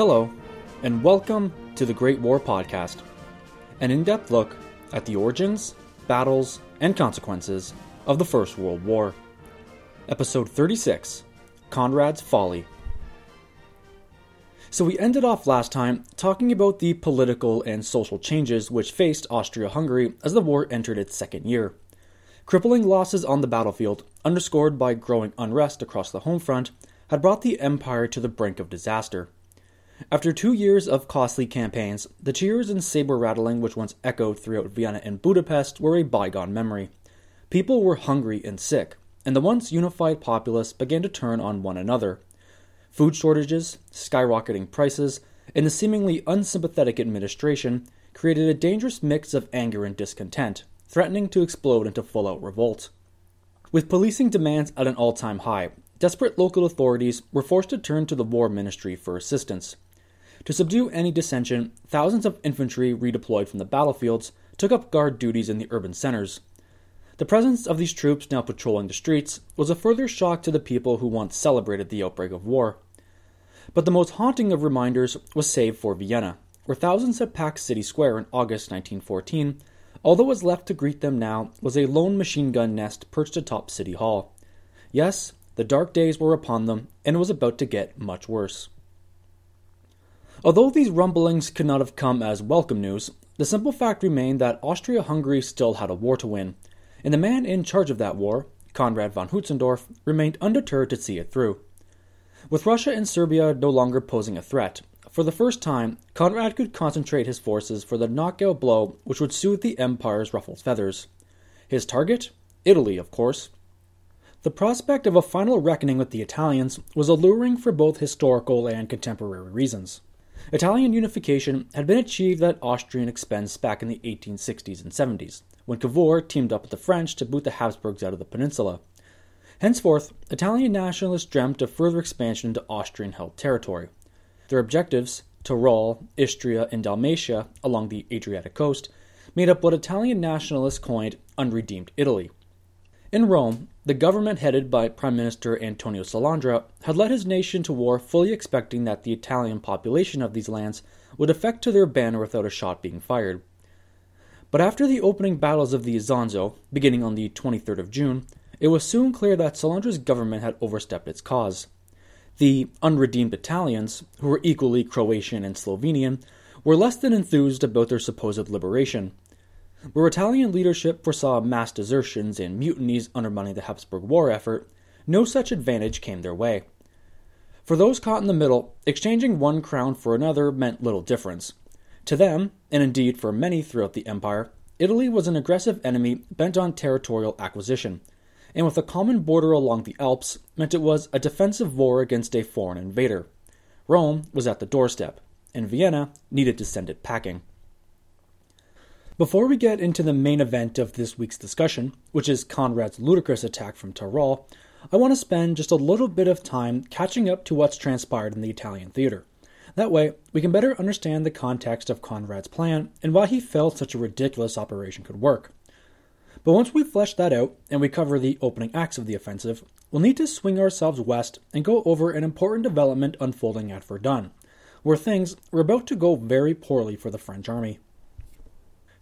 Hello, and welcome to the Great War Podcast, an in depth look at the origins, battles, and consequences of the First World War. Episode 36 Conrad's Folly. So, we ended off last time talking about the political and social changes which faced Austria Hungary as the war entered its second year. Crippling losses on the battlefield, underscored by growing unrest across the home front, had brought the empire to the brink of disaster. After two years of costly campaigns, the cheers and saber rattling which once echoed throughout Vienna and Budapest were a bygone memory. People were hungry and sick, and the once unified populace began to turn on one another. Food shortages, skyrocketing prices, and the seemingly unsympathetic administration created a dangerous mix of anger and discontent, threatening to explode into full out revolt. With policing demands at an all time high, desperate local authorities were forced to turn to the War Ministry for assistance. To subdue any dissension, thousands of infantry redeployed from the battlefields took up guard duties in the urban centers. The presence of these troops now patrolling the streets was a further shock to the people who once celebrated the outbreak of war. But the most haunting of reminders was saved for Vienna, where thousands had packed City Square in August 1914. although what was left to greet them now was a lone machine gun nest perched atop City Hall. Yes, the dark days were upon them, and it was about to get much worse. Although these rumblings could not have come as welcome news, the simple fact remained that Austria Hungary still had a war to win, and the man in charge of that war, Conrad von Hötzendorf, remained undeterred to see it through. With Russia and Serbia no longer posing a threat, for the first time, Conrad could concentrate his forces for the knockout blow which would soothe the Empire's ruffled feathers. His target? Italy, of course. The prospect of a final reckoning with the Italians was alluring for both historical and contemporary reasons. Italian unification had been achieved at Austrian expense back in the 1860s and 70s, when Cavour teamed up with the French to boot the Habsburgs out of the peninsula. Henceforth, Italian nationalists dreamt of further expansion into Austrian held territory. Their objectives, Tyrol, Istria, and Dalmatia along the Adriatic coast, made up what Italian nationalists coined unredeemed Italy. In Rome, the government headed by Prime Minister Antonio Salandra had led his nation to war fully expecting that the Italian population of these lands would defect to their banner without a shot being fired. But after the opening battles of the Isonzo, beginning on the 23rd of June, it was soon clear that Salandra's government had overstepped its cause. The unredeemed Italians, who were equally Croatian and Slovenian, were less than enthused about their supposed liberation, where Italian leadership foresaw mass desertions and mutinies undermining the Habsburg war effort, no such advantage came their way. For those caught in the middle, exchanging one crown for another meant little difference. To them, and indeed for many throughout the empire, Italy was an aggressive enemy bent on territorial acquisition, and with a common border along the Alps, meant it was a defensive war against a foreign invader. Rome was at the doorstep, and Vienna needed to send it packing. Before we get into the main event of this week's discussion, which is Conrad's ludicrous attack from Tyrol, I want to spend just a little bit of time catching up to what's transpired in the Italian theater. That way, we can better understand the context of Conrad's plan and why he felt such a ridiculous operation could work. But once we've fleshed that out and we cover the opening acts of the offensive, we'll need to swing ourselves west and go over an important development unfolding at Verdun, where things were about to go very poorly for the French army.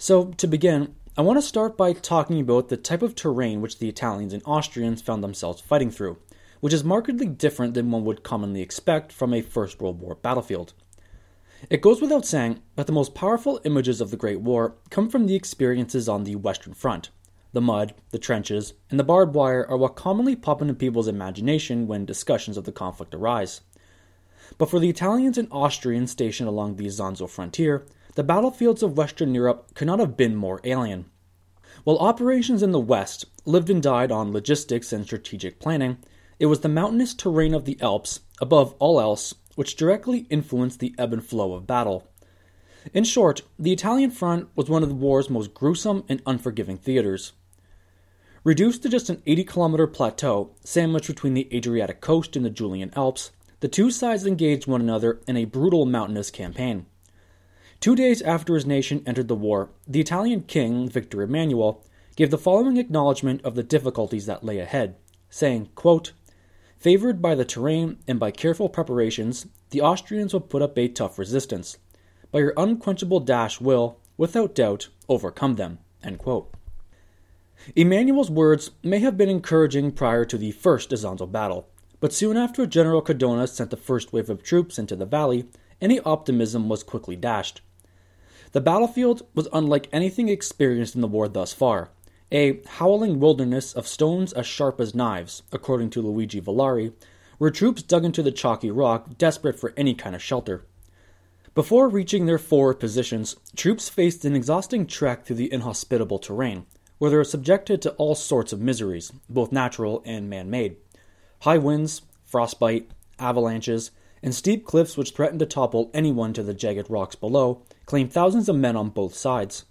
So, to begin, I want to start by talking about the type of terrain which the Italians and Austrians found themselves fighting through, which is markedly different than one would commonly expect from a First World War battlefield. It goes without saying that the most powerful images of the Great War come from the experiences on the Western Front. The mud, the trenches, and the barbed wire are what commonly pop into people's imagination when discussions of the conflict arise. But for the Italians and Austrians stationed along the Isonzo frontier, the battlefields of Western Europe could not have been more alien. While operations in the West lived and died on logistics and strategic planning, it was the mountainous terrain of the Alps, above all else, which directly influenced the ebb and flow of battle. In short, the Italian front was one of the war's most gruesome and unforgiving theaters. Reduced to just an 80 kilometer plateau sandwiched between the Adriatic coast and the Julian Alps, the two sides engaged one another in a brutal mountainous campaign. Two days after his nation entered the war, the Italian king, Victor Emmanuel, gave the following acknowledgement of the difficulties that lay ahead, saying, quote, Favored by the terrain and by careful preparations, the Austrians will put up a tough resistance. But your unquenchable dash will, without doubt, overcome them. Emmanuel's words may have been encouraging prior to the first Isonzo battle, but soon after General Cadorna sent the first wave of troops into the valley, any optimism was quickly dashed. The battlefield was unlike anything experienced in the war thus far, a howling wilderness of stones as sharp as knives, according to Luigi Villari, where troops dug into the chalky rock, desperate for any kind of shelter. Before reaching their forward positions, troops faced an exhausting trek through the inhospitable terrain, where they were subjected to all sorts of miseries, both natural and man made. High winds, frostbite, avalanches, and steep cliffs which threatened to topple anyone to the jagged rocks below claimed thousands of men on both sides.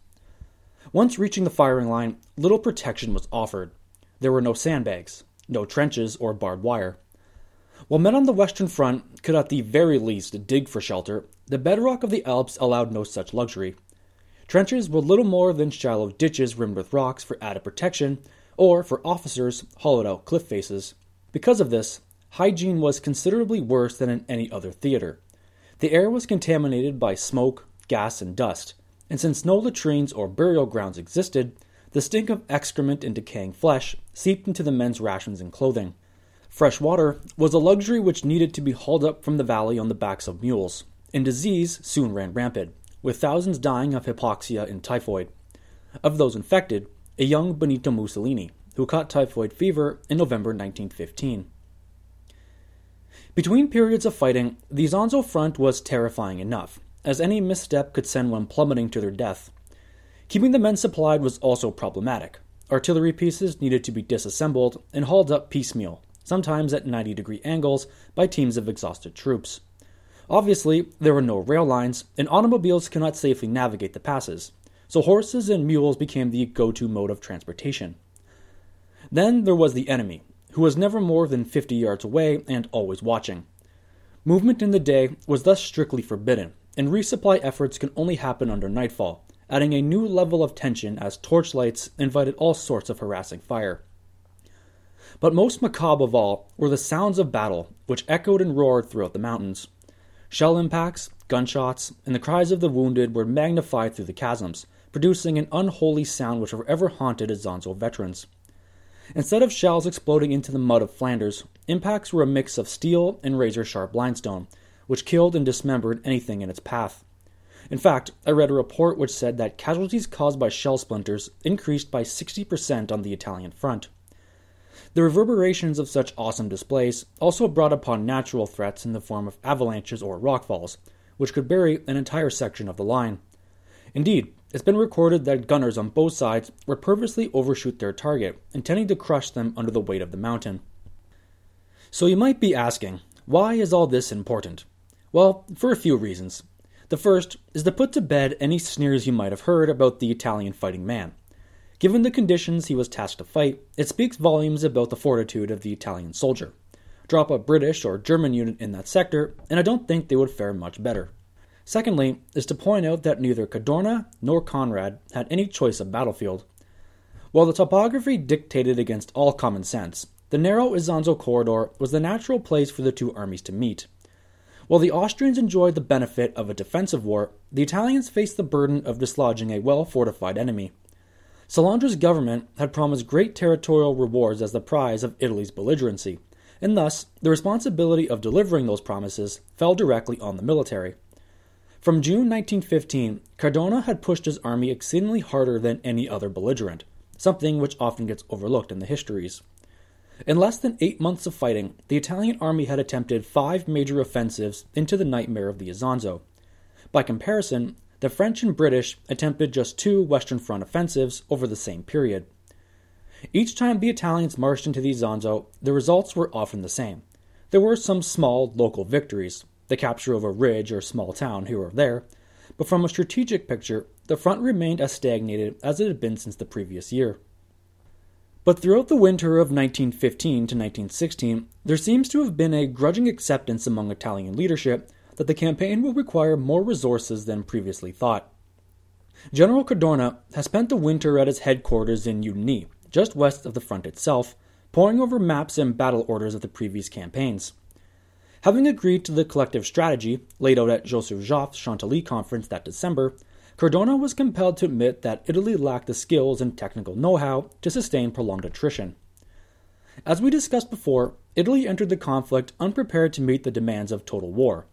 Once reaching the firing line, little protection was offered. There were no sandbags, no trenches or barbed wire. While men on the Western Front could at the very least dig for shelter, the bedrock of the Alps allowed no such luxury. Trenches were little more than shallow ditches rimmed with rocks for added protection, or, for officers, hollowed out cliff faces. Because of this, hygiene was considerably worse than in any other theater. The air was contaminated by smoke, gas, and dust, and since no latrines or burial grounds existed, the stink of excrement and decaying flesh seeped into the men's rations and clothing. Fresh water was a luxury which needed to be hauled up from the valley on the backs of mules, and disease soon ran rampant, with thousands dying of hypoxia and typhoid. Of those infected, a young Benito Mussolini, who caught typhoid fever in November 1915. Between periods of fighting, the Isonzo front was terrifying enough, as any misstep could send one plummeting to their death. Keeping the men supplied was also problematic. Artillery pieces needed to be disassembled and hauled up piecemeal, sometimes at 90 degree angles, by teams of exhausted troops. Obviously, there were no rail lines, and automobiles cannot safely navigate the passes, so horses and mules became the go to mode of transportation. Then there was the enemy, who was never more than 50 yards away and always watching. Movement in the day was thus strictly forbidden, and resupply efforts can only happen under nightfall, adding a new level of tension as torchlights invited all sorts of harassing fire. But most macabre of all were the sounds of battle, which echoed and roared throughout the mountains. Shell impacts, gunshots, and the cries of the wounded were magnified through the chasms, producing an unholy sound which forever haunted Isonzo veterans. Instead of shells exploding into the mud of Flanders, impacts were a mix of steel and razor sharp limestone, which killed and dismembered anything in its path. In fact, I read a report which said that casualties caused by shell splinters increased by 60% on the Italian front. The reverberations of such awesome displays also brought upon natural threats in the form of avalanches or rockfalls, which could bury an entire section of the line. Indeed, it's been recorded that gunners on both sides would purposely overshoot their target, intending to crush them under the weight of the mountain. So you might be asking, why is all this important? Well, for a few reasons. The first is to put to bed any sneers you might have heard about the Italian fighting man. Given the conditions he was tasked to fight, it speaks volumes about the fortitude of the Italian soldier. Drop a British or German unit in that sector, and I don't think they would fare much better. Secondly, is to point out that neither Cadorna nor Conrad had any choice of battlefield. While the topography dictated against all common sense, the narrow Isonzo corridor was the natural place for the two armies to meet. While the Austrians enjoyed the benefit of a defensive war, the Italians faced the burden of dislodging a well fortified enemy. Salandra's government had promised great territorial rewards as the prize of Italy's belligerency, and thus the responsibility of delivering those promises fell directly on the military. From June 1915, Cadorna had pushed his army exceedingly harder than any other belligerent, something which often gets overlooked in the histories. In less than eight months of fighting, the Italian army had attempted five major offensives into the nightmare of the Isonzo. By comparison, the French and British attempted just two Western Front offensives over the same period. Each time the Italians marched into the Isonzo, the results were often the same. There were some small local victories, the capture of a ridge or small town here or there, but from a strategic picture, the front remained as stagnated as it had been since the previous year. But throughout the winter of 1915 to 1916, there seems to have been a grudging acceptance among Italian leadership that the campaign will require more resources than previously thought. General Cadorna has spent the winter at his headquarters in Udine, just west of the front itself, poring over maps and battle orders of the previous campaigns. Having agreed to the collective strategy laid out at Joseph Joffre's Chantilly conference that December, Cadorna was compelled to admit that Italy lacked the skills and technical know how to sustain prolonged attrition. As we discussed before, Italy entered the conflict unprepared to meet the demands of total war.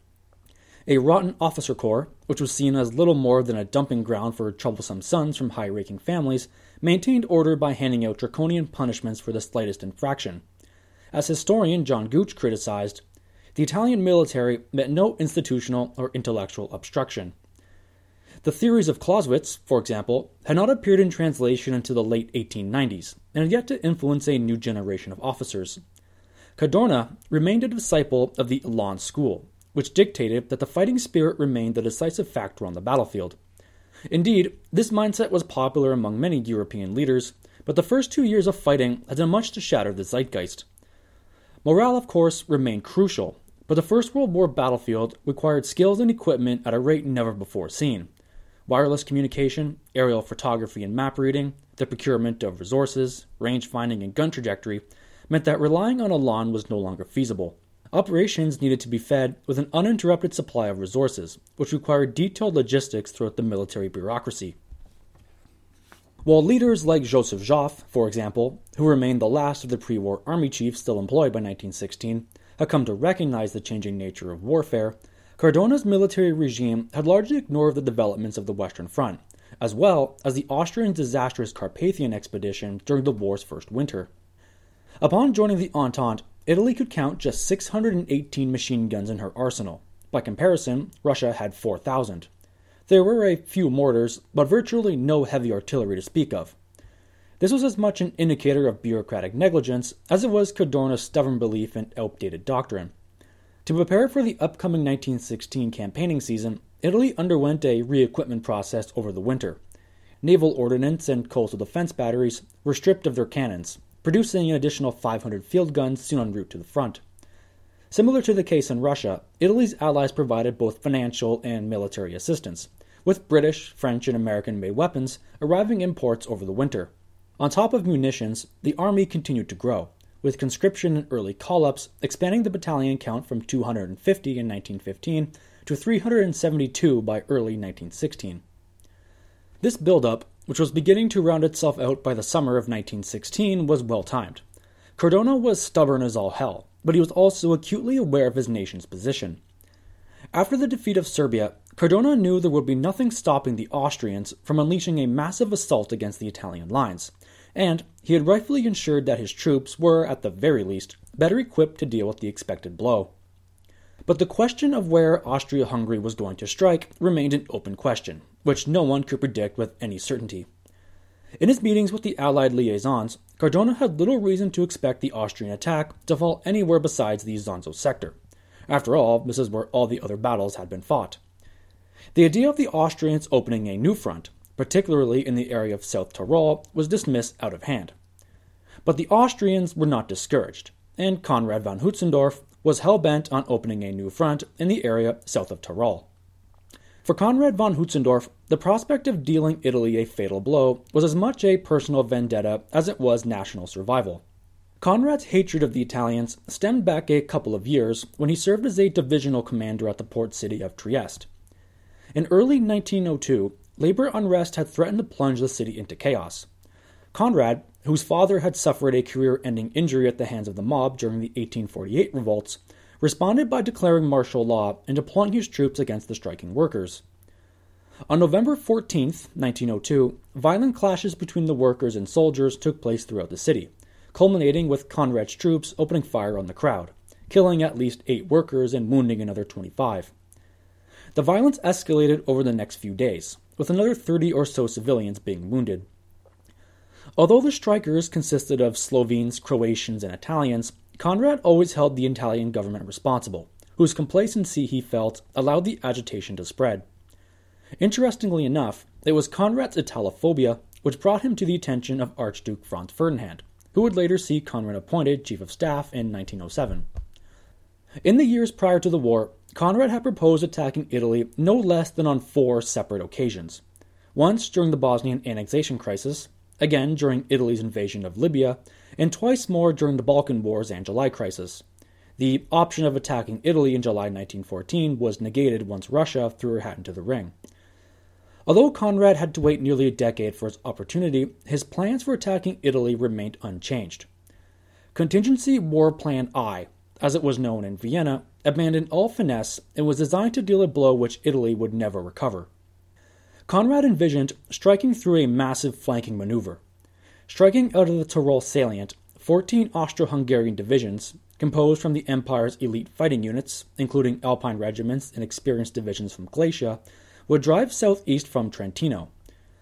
A rotten officer corps, which was seen as little more than a dumping ground for troublesome sons from high ranking families, maintained order by handing out draconian punishments for the slightest infraction. As historian John Gooch criticized, the Italian military met no institutional or intellectual obstruction. The theories of Clausewitz, for example, had not appeared in translation until the late 1890s and had yet to influence a new generation of officers. Cadorna remained a disciple of the Elan school, which dictated that the fighting spirit remained the decisive factor on the battlefield. Indeed, this mindset was popular among many European leaders, but the first two years of fighting had done much to shatter the zeitgeist. Morale, of course, remained crucial, but the First World War battlefield required skills and equipment at a rate never before seen wireless communication, aerial photography and map reading, the procurement of resources, range finding, and gun trajectory meant that relying on Elan was no longer feasible. Operations needed to be fed with an uninterrupted supply of resources, which required detailed logistics throughout the military bureaucracy. While leaders like Joseph Joffre, for example, who remained the last of the pre war army chiefs still employed by 1916, had come to recognize the changing nature of warfare, Cadorna's military regime had largely ignored the developments of the Western Front, as well as the Austrian disastrous Carpathian expedition during the war's first winter. Upon joining the Entente, Italy could count just 618 machine guns in her arsenal. By comparison, Russia had 4,000. There were a few mortars, but virtually no heavy artillery to speak of. This was as much an indicator of bureaucratic negligence as it was Cadorna's stubborn belief in outdated doctrine. To prepare for the upcoming 1916 campaigning season, Italy underwent a re equipment process over the winter. Naval ordnance and coastal defense batteries were stripped of their cannons, producing an additional 500 field guns soon en route to the front. Similar to the case in Russia, Italy's allies provided both financial and military assistance, with British, French, and American made weapons arriving in ports over the winter. On top of munitions, the army continued to grow with conscription and early call ups expanding the battalion count from 250 in 1915 to 372 by early 1916. This buildup, which was beginning to round itself out by the summer of 1916, was well timed. Cadorna was stubborn as all hell, but he was also acutely aware of his nation's position. After the defeat of Serbia, Cadorna knew there would be nothing stopping the Austrians from unleashing a massive assault against the Italian lines, and he had rightfully ensured that his troops were, at the very least, better equipped to deal with the expected blow. But the question of where Austria Hungary was going to strike remained an open question, which no one could predict with any certainty. In his meetings with the Allied liaisons, Cadorna had little reason to expect the Austrian attack to fall anywhere besides the Isonzo sector. After all, this is where all the other battles had been fought. The idea of the Austrians opening a new front, particularly in the area of South Tyrol, was dismissed out of hand. But the Austrians were not discouraged, and Conrad von Hötzendorf was hell bent on opening a new front in the area south of Tyrol. For Conrad von Hötzendorf, the prospect of dealing Italy a fatal blow was as much a personal vendetta as it was national survival. Conrad's hatred of the Italians stemmed back a couple of years when he served as a divisional commander at the port city of Trieste. In early 1902, labor unrest had threatened to plunge the city into chaos. Conrad, whose father had suffered a career ending injury at the hands of the mob during the 1848 revolts, responded by declaring martial law and deploying his troops against the striking workers. On November 14, 1902, violent clashes between the workers and soldiers took place throughout the city, culminating with Conrad's troops opening fire on the crowd, killing at least eight workers and wounding another 25. The violence escalated over the next few days, with another 30 or so civilians being wounded. Although the strikers consisted of Slovenes, Croatians, and Italians, Conrad always held the Italian government responsible, whose complacency he felt allowed the agitation to spread. Interestingly enough, it was Conrad's Italophobia which brought him to the attention of Archduke Franz Ferdinand, who would later see Conrad appointed Chief of Staff in 1907. In the years prior to the war, Conrad had proposed attacking Italy no less than on four separate occasions. Once during the Bosnian annexation crisis, again during Italy's invasion of Libya, and twice more during the Balkan Wars and July Crisis. The option of attacking Italy in July 1914 was negated once Russia threw her hat into the ring. Although Conrad had to wait nearly a decade for his opportunity, his plans for attacking Italy remained unchanged. Contingency War Plan I, as it was known in Vienna, abandoned all finesse and was designed to deal a blow which Italy would never recover. Conrad envisioned striking through a massive flanking maneuver. Striking out of the Tyrol salient, 14 Austro Hungarian divisions, composed from the Empire's elite fighting units, including Alpine regiments and experienced divisions from Galicia, would drive southeast from Trentino.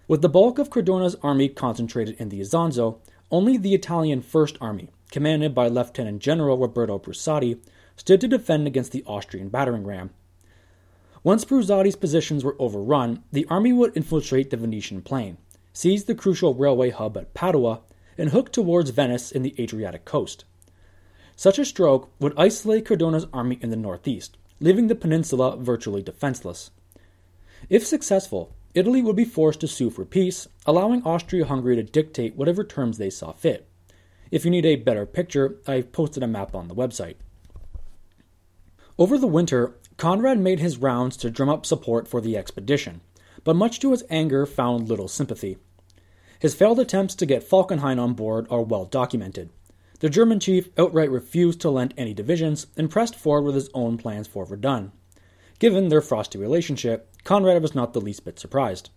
With the bulk of Cadorna's army concentrated in the Isonzo, only the Italian First Army, commanded by Lieutenant General Roberto Brusati, stood to defend against the Austrian battering ram. Once Brusati's positions were overrun, the army would infiltrate the Venetian plain, seize the crucial railway hub at Padua, and hook towards Venice in the Adriatic coast. Such a stroke would isolate Cadorna's army in the northeast, leaving the peninsula virtually defenseless. If successful, Italy would be forced to sue for peace, allowing Austria Hungary to dictate whatever terms they saw fit. If you need a better picture, I've posted a map on the website. Over the winter, Conrad made his rounds to drum up support for the expedition, but much to his anger found little sympathy. His failed attempts to get Falkenhayn on board are well documented. The German chief outright refused to lend any divisions and pressed forward with his own plans for Verdun. Given their frosty relationship, Conrad was not the least bit surprised.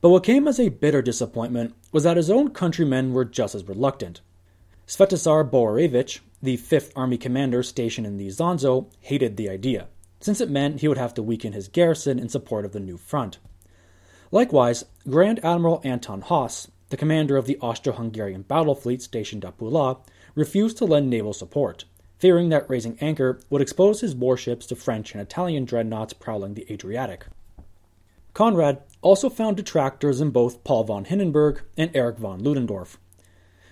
But what came as a bitter disappointment was that his own countrymen were just as reluctant. Svetozar Boroević, the 5th Army commander stationed in the Isonzo, hated the idea, since it meant he would have to weaken his garrison in support of the new front. Likewise, Grand Admiral Anton Haus, the commander of the Austro Hungarian battle fleet stationed at Pula, refused to lend naval support, fearing that raising anchor would expose his warships to French and Italian dreadnoughts prowling the Adriatic. Conrad also found detractors in both Paul von Hindenburg and Erich von Ludendorff.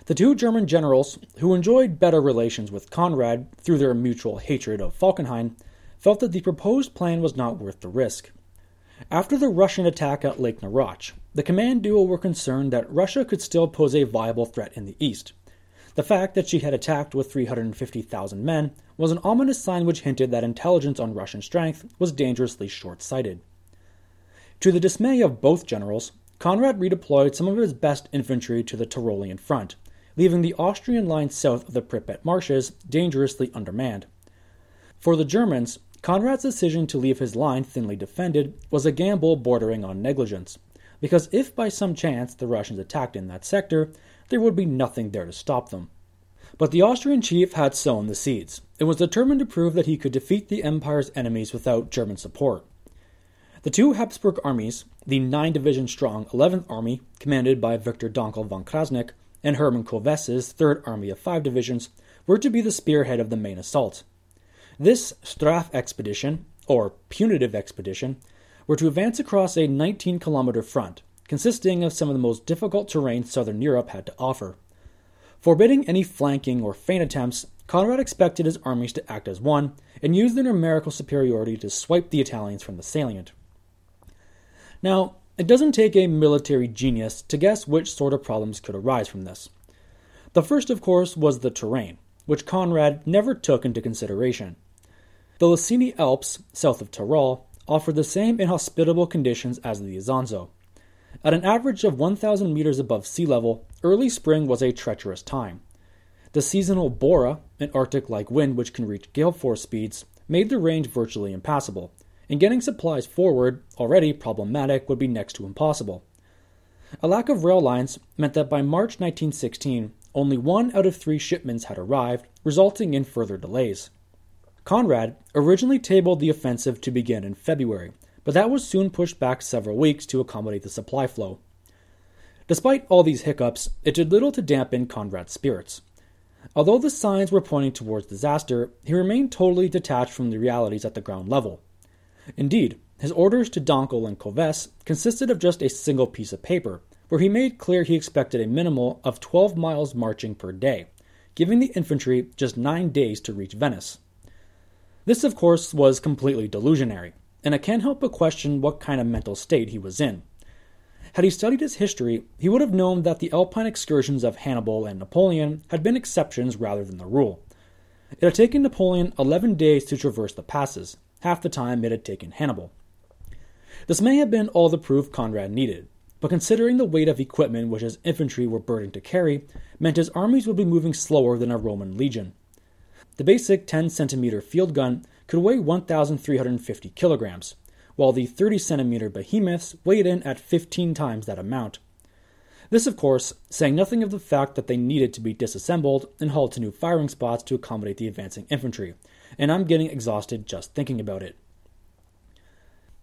The two German generals, who enjoyed better relations with Conrad through their mutual hatred of Falkenhayn, felt that the proposed plan was not worth the risk. After the Russian attack at Lake Narach, the command duo were concerned that Russia could still pose a viable threat in the east. The fact that she had attacked with 350,000 men was an ominous sign which hinted that intelligence on Russian strength was dangerously short sighted. To the dismay of both generals, Conrad redeployed some of his best infantry to the Tyrolean front, leaving the Austrian line south of the Pripet marshes dangerously undermanned. For the Germans, Conrad's decision to leave his line thinly defended was a gamble bordering on negligence, because if by some chance the Russians attacked in that sector, there would be nothing there to stop them. But the Austrian chief had sown the seeds and was determined to prove that he could defeat the Empire's enemies without German support. The two Habsburg armies, the nine division strong 11th Army, commanded by Victor Dankl von Krasnik, and Hermann Kövess's Third Army of five divisions, were to be the spearhead of the main assault. This Straf expedition, or punitive expedition, were to advance across a 19 kilometer front, consisting of some of the most difficult terrain southern Europe had to offer. Forbidding any flanking or feint attempts, Conrad expected his armies to act as one and use their numerical superiority to swipe the Italians from the salient. Now, it doesn't take a military genius to guess which sort of problems could arise from this. The first, of course, was the terrain, which Conrad never took into consideration. The Lessini Alps, south of Tyrol, offer the same inhospitable conditions as the Isonzo. At an average of 1,000 meters above sea level, early spring was a treacherous time. The seasonal Bora, an Arctic like wind which can reach gale force speeds, made the range virtually impassable, and getting supplies forward, already problematic, would be next to impossible. A lack of rail lines meant that by March 1916, only one out of three shipments had arrived, resulting in further delays. Conrad originally tabled the offensive to begin in February, but that was soon pushed back several weeks to accommodate the supply flow. Despite all these hiccups, it did little to dampen Conrad's spirits. Although the signs were pointing towards disaster, he remained totally detached from the realities at the ground level. Indeed, his orders to Dankl and Kövess consisted of just a single piece of paper, where he made clear he expected a minimal of 12 miles marching per day, giving the infantry just nine days to reach Venice. This, of course, was completely delusionary, and I can't help but question what kind of mental state he was in. Had he studied his history, he would have known that the Alpine excursions of Hannibal and Napoleon had been exceptions rather than the rule. It had taken Napoleon 11 days to traverse the passes, half the time it had taken Hannibal. This may have been all the proof Conrad needed, but considering the weight of equipment which his infantry were burdened to carry, meant his armies would be moving slower than a Roman legion. The basic 10 centimeter field gun could weigh 1,350 kilograms, while the 30 centimeter behemoths weighed in at 15 times that amount. This, of course, saying nothing of the fact that they needed to be disassembled and hauled to new firing spots to accommodate the advancing infantry, and I'm getting exhausted just thinking about it.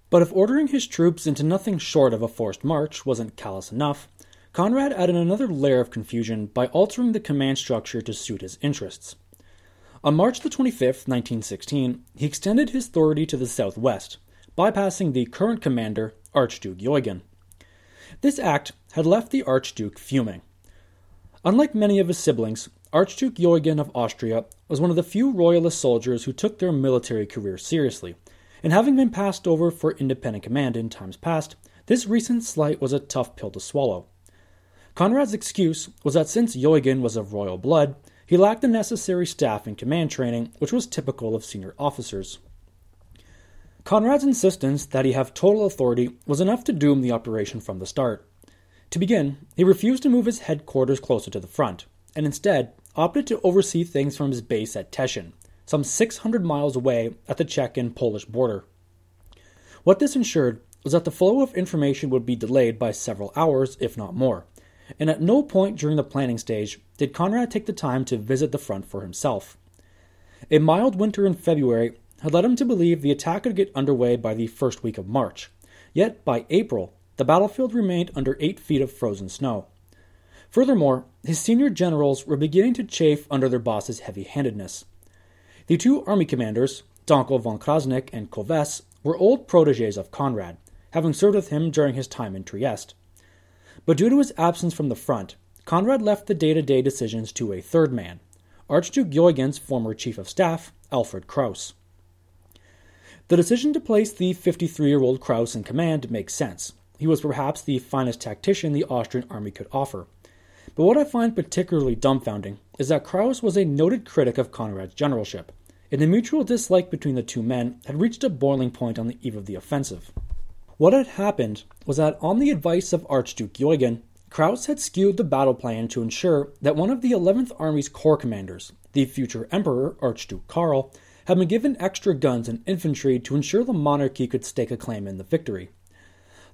But if ordering his troops into nothing short of a forced march wasn't callous enough, Conrad added another layer of confusion by altering the command structure to suit his interests. On March the 25th, 1916, he extended his authority to the southwest, bypassing the current commander, Archduke Eugen. This act had left the Archduke fuming. Unlike many of his siblings, Archduke Eugen of Austria was one of the few royalist soldiers who took their military career seriously and having been passed over for independent command in times past, this recent slight was a tough pill to swallow. Conrad's excuse was that since Eugen was of royal blood, he lacked the necessary staff and command training, which was typical of senior officers. Conrad's insistence that he have total authority was enough to doom the operation from the start. To begin, he refused to move his headquarters closer to the front, and instead opted to oversee things from his base at Teschen, some 600 miles away at the Czech and Polish border. What this ensured was that the flow of information would be delayed by several hours, if not more, and at no point during the planning stage did Conrad take the time to visit the front for himself. A mild winter in February had led him to believe the attack could get underway by the first week of March, yet by April, the battlefield remained under eight feet of frozen snow. Furthermore, his senior generals were beginning to chafe under their boss's heavy handedness. The two army commanders, Dankl von Krasnik and Kövess, were old proteges of Conrad, having served with him during his time in Trieste. But due to his absence from the front, Conrad left the day to day decisions to a third man, Archduke Eugen's former chief of staff, Alfred Kraus. The decision to place the 53 year old Kraus in command makes sense. He was perhaps the finest tactician the Austrian army could offer. But what I find particularly dumbfounding is that Kraus was a noted critic of Conrad's generalship, and the mutual dislike between the two men had reached a boiling point on the eve of the offensive. What had happened was that, on the advice of Archduke Eugen, Kraus had skewed the battle plan to ensure that one of the 11th Army's corps commanders, the future Emperor Archduke Karl, had been given extra guns and infantry to ensure the monarchy could stake a claim in the victory.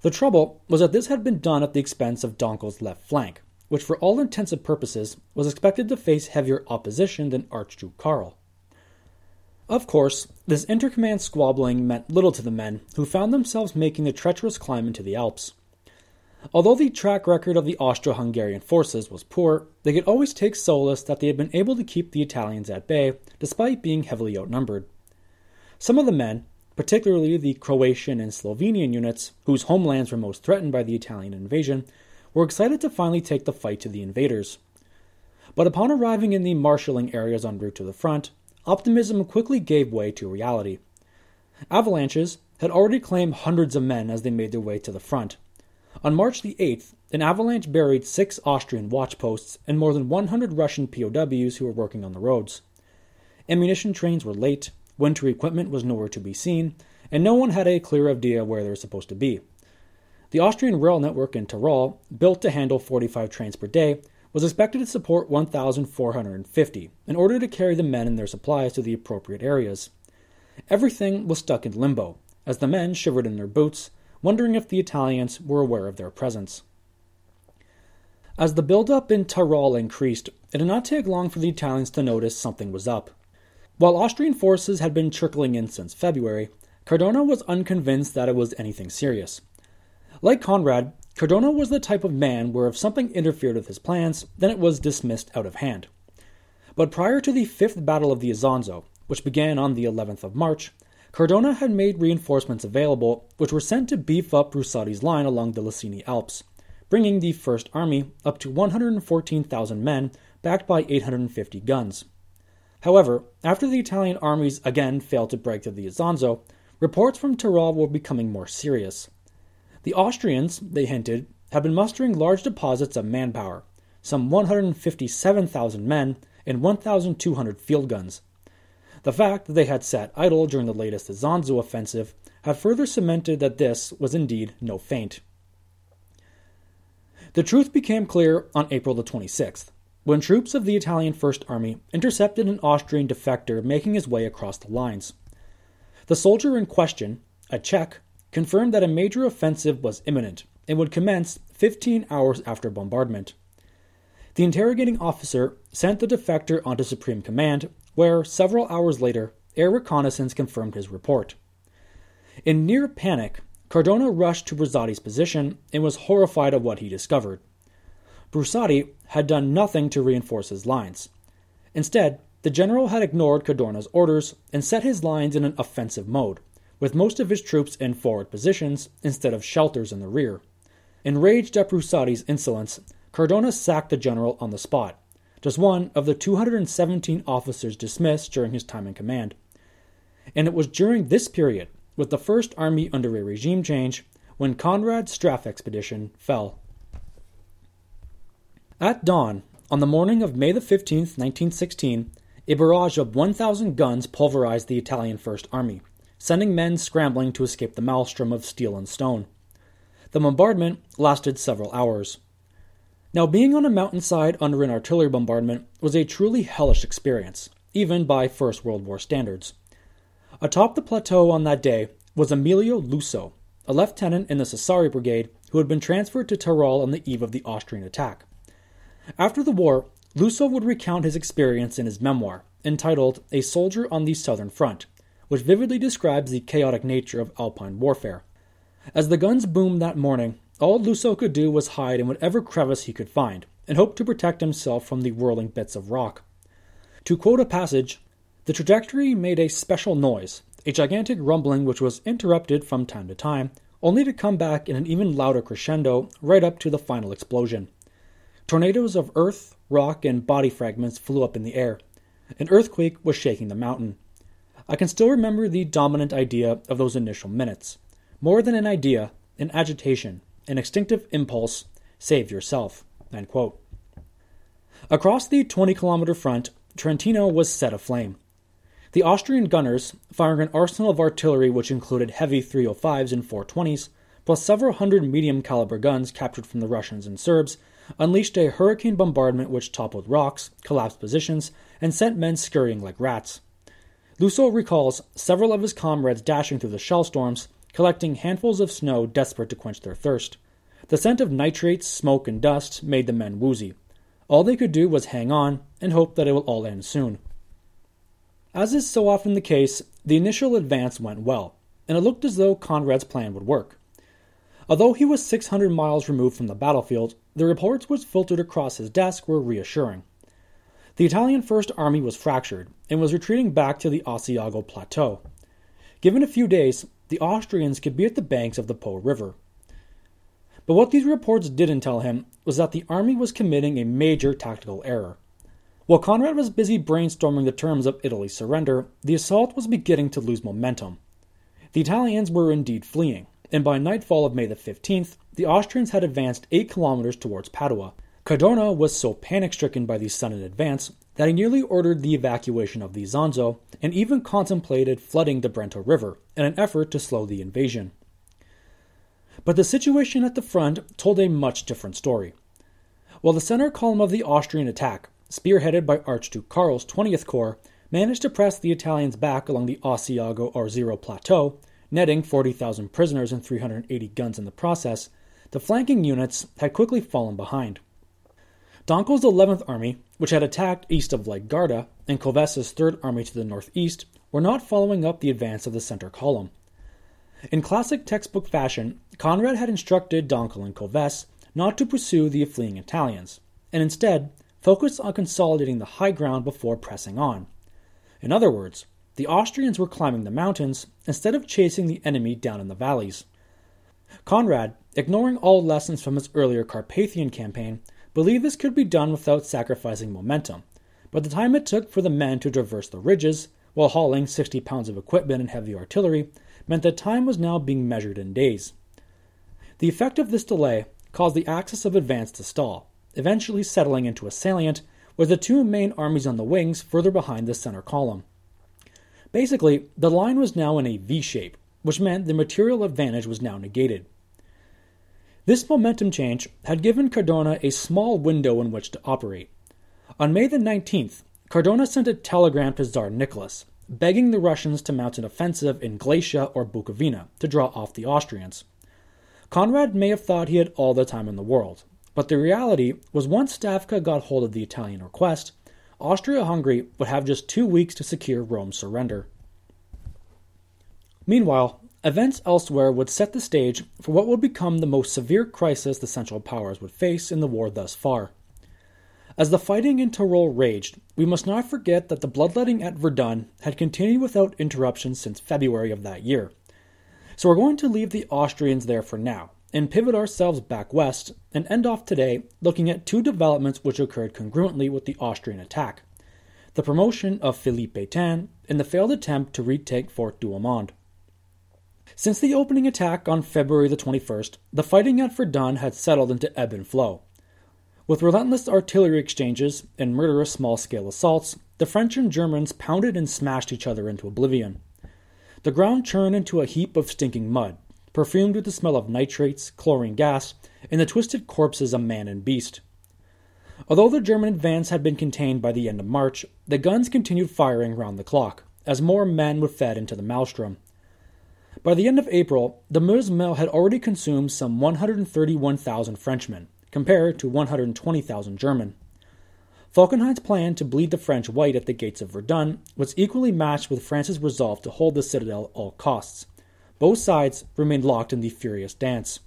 The trouble was that this had been done at the expense of Dankl's left flank, which for all intents and purposes was expected to face heavier opposition than Archduke Karl. Of course, this intercommand squabbling meant little to the men who found themselves making the treacherous climb into the Alps. Although the track record of the Austro Hungarian forces was poor, they could always take solace that they had been able to keep the Italians at bay despite being heavily outnumbered. Some of the men, particularly the Croatian and Slovenian units, whose homelands were most threatened by the Italian invasion, were excited to finally take the fight to the invaders. But upon arriving in the marshalling areas en route to the front, optimism quickly gave way to reality. Avalanches had already claimed hundreds of men as they made their way to the front. On March the 8th, an avalanche buried six Austrian watchposts and more than 100 Russian POWs who were working on the roads. Ammunition trains were late, winter equipment was nowhere to be seen, and no one had a clear idea where they were supposed to be. The Austrian rail network in Tyrol, built to handle 45 trains per day, was expected to support 1,450 in order to carry the men and their supplies to the appropriate areas. Everything was stuck in limbo, as the men shivered in their boots, wondering if the Italians were aware of their presence. As the build-up in Tyrol increased, it did not take long for the Italians to notice something was up. While Austrian forces had been trickling in since February, Cadorna was unconvinced that it was anything serious. Like Conrad, Cadorna was the type of man where if something interfered with his plans, then it was dismissed out of hand. But prior to the Fifth Battle of the Isonzo, which began on the 11th of March, Cadorna had made reinforcements available, which were sent to beef up Brusati's line along the Lessini Alps, bringing the First Army up to 114,000 men, backed by 850 guns. However, after the Italian armies again failed to break through the Isonzo, reports from Tyrol were becoming more serious. The Austrians, they hinted, had been mustering large deposits of manpower, some 157,000 men and 1,200 field guns. The fact that they had sat idle during the latest Isonzo offensive had further cemented that this was indeed no feint. The truth became clear on April the 26th, when troops of the Italian First Army intercepted an Austrian defector making his way across the lines. The soldier in question, a Czech, confirmed that a major offensive was imminent and would commence 15 hours after bombardment. The interrogating officer sent the defector onto Supreme Command, where, several hours later, air reconnaissance confirmed his report. In near panic, Cadorna rushed to Brusati's position and was horrified at what he discovered. Brusati had done nothing to reinforce his lines. Instead, the general had ignored Cadorna's orders and set his lines in an offensive mode, with most of his troops in forward positions instead of shelters in the rear. Enraged at Brusati's insolence, Cadorna sacked the general on the spot, just one of the 217 officers dismissed during his time in command. And it was during this period, with the First Army under a regime change, when Conrad's Strafe expedition fell. At dawn, on the morning of May the 15th, 1916, a barrage of 1,000 guns pulverized the Italian First Army, sending men scrambling to escape the maelstrom of steel and stone. The bombardment lasted several hours. Now, being on a mountainside under an artillery bombardment was a truly hellish experience, even by First World War standards. Atop the plateau on that day was Emilio Lussu, a lieutenant in the Sassari Brigade who had been transferred to Tyrol on the eve of the Austrian attack. After the war, Lussu would recount his experience in his memoir, entitled A Soldier on the Southern Front, which vividly describes the chaotic nature of Alpine warfare. As the guns boomed that morning, all Lussu could do was hide in whatever crevice he could find, and hope to protect himself from the whirling bits of rock. To quote a passage, the trajectory made a special noise, a gigantic rumbling which was interrupted from time to time, only to come back in an even louder crescendo right up to the final explosion. Tornadoes of earth, rock, and body fragments flew up in the air. An earthquake was shaking the mountain. I can still remember the dominant idea of those initial minutes. More than an idea, an agitation, an instinctive impulse save yourself. Across the 20 kilometer front, Trentino was set aflame. The Austrian gunners, firing an arsenal of artillery which included heavy 305s and 420s, plus several hundred medium caliber guns captured from the Russians and Serbs, unleashed a hurricane bombardment which toppled rocks, collapsed positions, and sent men scurrying like rats. Lussu recalls several of his comrades dashing through the shell storms, collecting handfuls of snow desperate to quench their thirst. The scent of nitrates, smoke, and dust made the men woozy. All they could do was hang on and hope that it will all end soon. As is so often the case, the initial advance went well, and it looked as though Conrad's plan would work. Although he was 600 miles removed from the battlefield, the reports which filtered across his desk were reassuring. The Italian First Army was fractured and was retreating back to the Asiago Plateau. Given a few days, the Austrians could be at the banks of the Po River. But what these reports didn't tell him was that the army was committing a major tactical error. While Conrad was busy brainstorming the terms of Italy's surrender, the assault was beginning to lose momentum. The Italians were indeed fleeing, and by nightfall of May the 15th, the Austrians had advanced 8 kilometers towards Padua. Cadorna was so panic stricken by the sudden advance that he nearly ordered the evacuation of the Isonzo and even contemplated flooding the Brenta River in an effort to slow the invasion. But the situation at the front told a much different story. While the center column of the Austrian attack, spearheaded by Archduke Karl's 20th Corps, managed to press the Italians back along the Asiago Arsiero plateau, netting 40,000 prisoners and 380 guns in the process, the flanking units had quickly fallen behind. Donko's 11th Army, which had attacked east of Lake Garda, and Kövess's 3rd Army to the northeast, were not following up the advance of the center column. In classic textbook fashion, Conrad had instructed Donko and Kövess not to pursue the fleeing Italians, and instead focus on consolidating the high ground before pressing on. In other words, the Austrians were climbing the mountains instead of chasing the enemy down in the valleys. Conrad, ignoring all lessons from his earlier Carpathian campaign, believed this could be done without sacrificing momentum, but the time it took for the men to traverse the ridges, while hauling 60 pounds of equipment and heavy artillery, meant that time was now being measured in days. The effect of this delay caused the axis of advance to stall, eventually settling into a salient with the two main armies on the wings further behind the center column. Basically, the line was now in a V shape, which meant the material advantage was now negated. This momentum change had given Cadorna a small window in which to operate. On May the 19th, Cadorna sent a telegram to Tsar Nicholas, begging the Russians to mount an offensive in Galicia or Bukovina to draw off the Austrians. Conrad may have thought he had all the time in the world, but the reality was once Stavka got hold of the Italian request, Austria Hungary would have just two weeks to secure Rome's surrender. Meanwhile, events elsewhere would set the stage for what would become the most severe crisis the Central Powers would face in the war thus far. As the fighting in Tyrol raged, we must not forget that the bloodletting at Verdun had continued without interruption since February of that year. So we're going to leave the Austrians there for now and pivot ourselves back west and end off today looking at two developments which occurred congruently with the Austrian attack the promotion of Philippe Pétain and the failed attempt to retake Fort Douaumont. Since the opening attack on February the 21st, the fighting at Verdun had settled into ebb and flow. With relentless artillery exchanges and murderous small scale assaults, the French and Germans pounded and smashed each other into oblivion. The ground churned into a heap of stinking mud, perfumed with the smell of nitrates, chlorine gas, and the twisted corpses of man and beast. Although the German advance had been contained by the end of March, the guns continued firing round the clock, as more men were fed into the maelstrom. By the end of April, the Meuse mill had already consumed some 131,000 Frenchmen, compared to 120,000 German. Falkenhayn's plan to bleed the French white at the gates of Verdun was equally matched with France's resolve to hold the citadel at all costs. Both sides remained locked in the furious dance.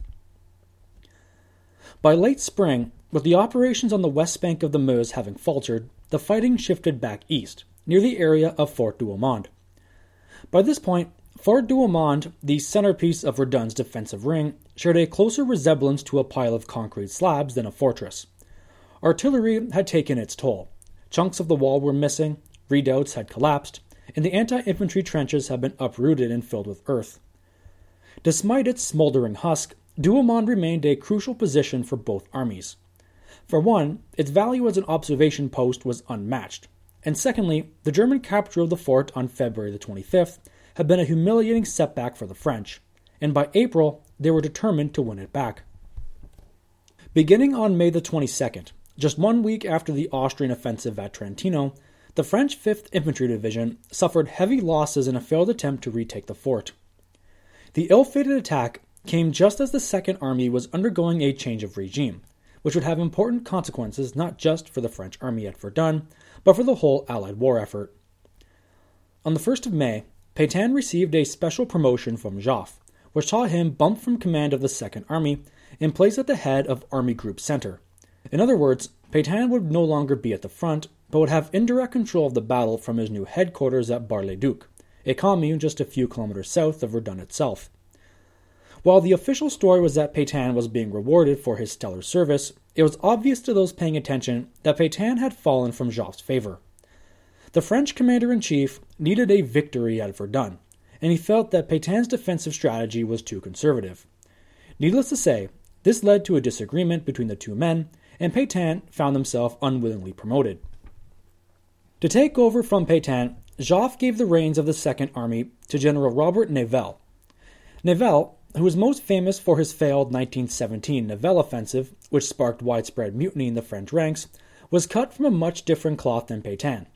By late spring, with the operations on the west bank of the Meuse having faltered, the fighting shifted back east, near the area of Fort Douaumont. By this point, Fort Douaumont, the centerpiece of Verdun's defensive ring, shared a closer resemblance to a pile of concrete slabs than a fortress. Artillery had taken its toll. Chunks of the wall were missing, redoubts had collapsed, and the anti infantry trenches had been uprooted and filled with earth. Despite its smoldering husk, Douaumont remained a crucial position for both armies. For one, its value as an observation post was unmatched, and secondly, the German capture of the fort on February the 25th had been a humiliating setback for the French, and by April they were determined to win it back. Beginning on May the 22nd, just one week after the Austrian offensive at Trentino, the French 5th Infantry Division suffered heavy losses in a failed attempt to retake the fort. The ill fated attack came just as the Second Army was undergoing a change of regime, which would have important consequences not just for the French army at Verdun, but for the whole Allied war effort. On the 1st of May, Pétain received a special promotion from Joffre, which saw him bumped from command of the Second Army and placed at the head of Army Group Center, in other words, Pétain would no longer be at the front, but would have indirect control of the battle from his new headquarters at Bar-le-Duc, a commune just a few kilometers south of Verdun itself. While the official story was that Pétain was being rewarded for his stellar service, it was obvious to those paying attention that Pétain had fallen from Joffre's favor. The French commander in chief needed a victory at Verdun, and he felt that Pétain's defensive strategy was too conservative. Needless to say, this led to a disagreement between the two men, and Pétain found himself unwillingly promoted. To take over from Pétain, Joffre gave the reins of the Second Army to General Robert Nivelle. Nivelle, who was most famous for his failed 1917 Nivelle offensive, which sparked widespread mutiny in the French ranks, was cut from a much different cloth than Pétain.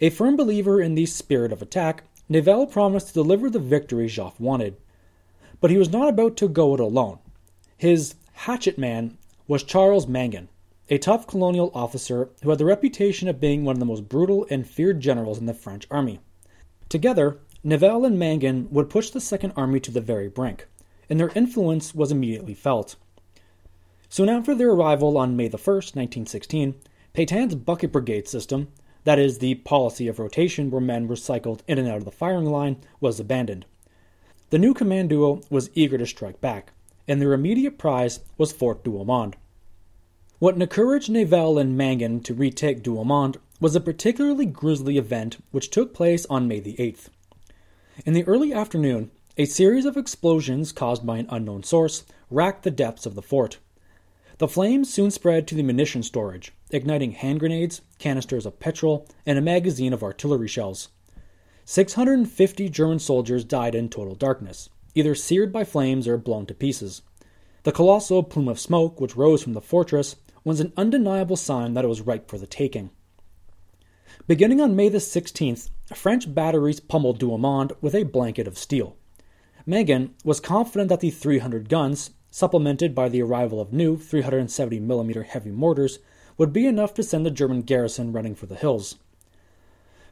A firm believer in the spirit of attack, Nivelle promised to deliver the victory Joffre wanted. But he was not about to go it alone. His hatchet man was Charles Mangin, a tough colonial officer who had the reputation of being one of the most brutal and feared generals in the French army. Together, Nivelle and Mangin would push the Second Army to the very brink, and their influence was immediately felt. Soon after their arrival on May 1, 1916, Pétain's bucket brigade system, that is, the policy of rotation where men were cycled in and out of the firing line, was abandoned. The new command duo was eager to strike back, and their immediate prize was Fort Douaumont. What encouraged Nivelle and Mangin to retake Douaumont was a particularly grisly event which took place on May the 8th. In the early afternoon, a series of explosions caused by an unknown source racked the depths of the fort, The flames soon spread to the munition storage, igniting hand grenades, canisters of petrol, and a magazine of artillery shells. 650 German soldiers died in total darkness, either seared by flames or blown to pieces. The colossal plume of smoke which rose from the fortress was an undeniable sign that it was ripe for the taking. Beginning on May the 16th, French batteries pummeled Douaumont with a blanket of steel. Mangin was confident that the 300 guns, supplemented by the arrival of new 370mm heavy mortars, would be enough to send the German garrison running for the hills.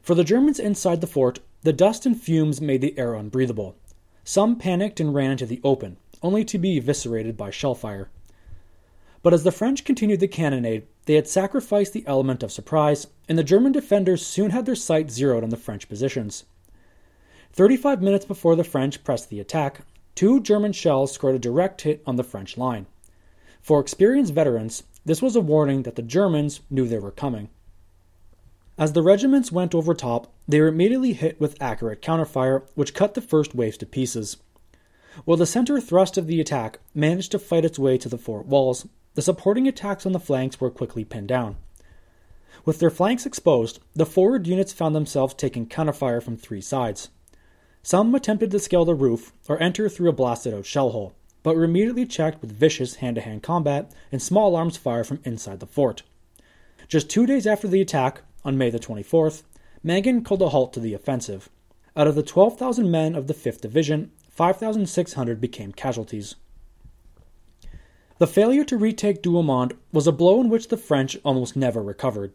For the Germans inside the fort, the dust and fumes made the air unbreathable. Some panicked and ran into the open, only to be eviscerated by shellfire. But as the French continued the cannonade, they had sacrificed the element of surprise, and the German defenders soon had their sights zeroed on the French positions. Thirty five minutes before the French pressed the attack, two German shells scored a direct hit on the French line. For experienced veterans, this was a warning that the Germans knew they were coming. As the regiments went over top, they were immediately hit with accurate counterfire, which cut the first waves to pieces. While the center thrust of the attack managed to fight its way to the fort walls, the supporting attacks on the flanks were quickly pinned down. With their flanks exposed, the forward units found themselves taking counterfire from three sides. Some attempted to scale the roof or enter through a blasted out shell hole, but were immediately checked with vicious hand to hand combat and small arms fire from inside the fort. Just two days after the attack, on May the 24th, Mangin called a halt to the offensive. Out of the 12,000 men of the 5th Division, 5,600 became casualties. The failure to retake Douaumont was a blow in which the French almost never recovered.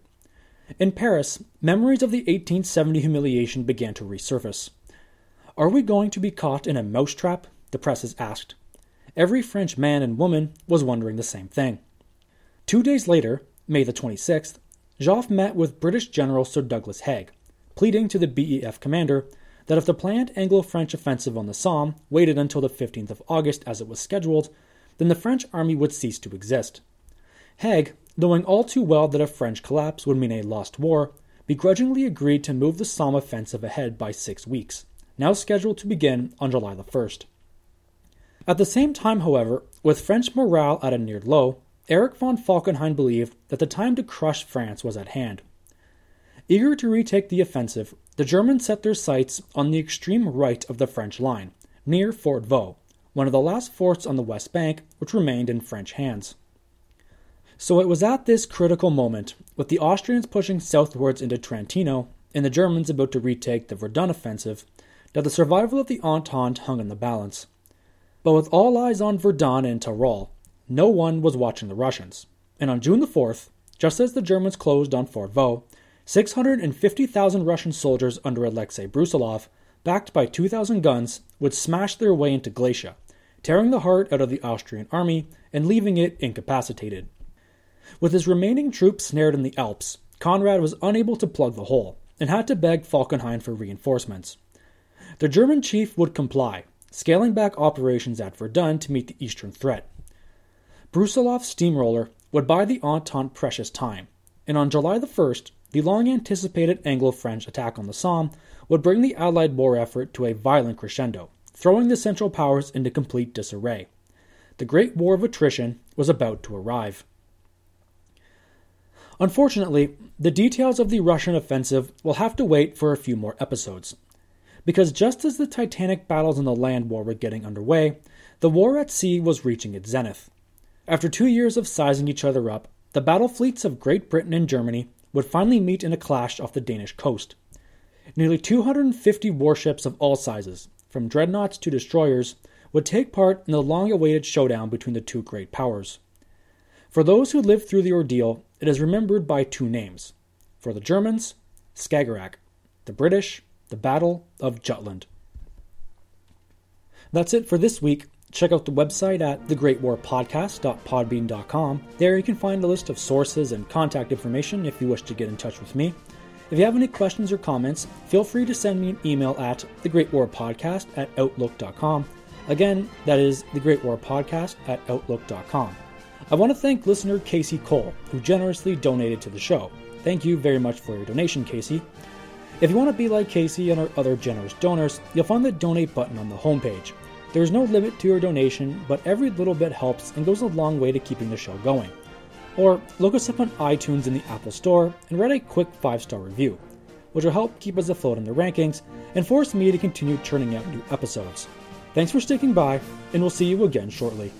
In Paris, memories of the 1870 humiliation began to resurface. Are we going to be caught in a mousetrap? The presses asked. Every French man and woman was wondering the same thing. Two days later, May the 26th, Joffre met with British General Sir Douglas Haig, pleading to the BEF commander that if the planned Anglo French offensive on the Somme waited until the 15th of August as it was scheduled, then the French army would cease to exist. Haig, knowing all too well that a French collapse would mean a lost war, begrudgingly agreed to move the Somme offensive ahead by six weeks, now scheduled to begin on July the 1st. At the same time, however, with French morale at a near low, Erich von Falkenhayn believed that the time to crush France was at hand. Eager to retake the offensive, the Germans set their sights on the extreme right of the French line, near Fort Vaux, one of the last forts on the West Bank which remained in French hands. So it was at this critical moment, with the Austrians pushing southwards into Trentino and the Germans about to retake the Verdun offensive, that the survival of the Entente hung in the balance. But with all eyes on Verdun and Tyrol, no one was watching the Russians. And on June the 4th, just as the Germans closed on Fort Vaux, 650,000 Russian soldiers under Alexei Brusilov, backed by 2,000 guns, would smash their way into Galicia, tearing the heart out of the Austrian army and leaving it incapacitated. With his remaining troops snared in the Alps, Conrad was unable to plug the hole and had to beg Falkenhayn for reinforcements. The German chief would comply, scaling back operations at Verdun to meet the eastern threat. Brusilov's steamroller would buy the Entente precious time, and on July the 1st, the long anticipated Anglo French attack on the Somme would bring the Allied war effort to a violent crescendo throwing the Central Powers into complete disarray. The Great War of Attrition was about to arrive. Unfortunately, the details of the Russian offensive will have to wait for a few more episodes. Because just as the titanic battles in the land war were getting underway, the war at sea was reaching its zenith. After two years of sizing each other up, the battle fleets of Great Britain and Germany would finally meet in a clash off the Danish coast. Nearly 250 warships of all sizes, from dreadnoughts to destroyers, would take part in the long awaited showdown between the two great powers. For those who lived through the ordeal, it is remembered by two names. For the Germans, Skagerrak. The British, the Battle of Jutland. That's it for this week. Check out the website at thegreatwarpodcast.podbean.com. There you can find a list of sources and contact information if you wish to get in touch with me. If you have any questions or comments, feel free to send me an email at thegreatwarpodcast at outlook.com. Again, that is thegreatwarpodcast at outlook.com. I want to thank listener Casey Cole, who generously donated to the show. Thank you very much for your donation, Casey. If you want to be like Casey and our other generous donors, you'll find the donate button on the homepage. There's no limit to your donation, but every little bit helps and goes a long way to keeping the show going. Or look us up on iTunes in the Apple Store and write a quick 5 star review, which will help keep us afloat in the rankings and force me to continue churning out new episodes. Thanks for sticking by, and we'll see you again shortly.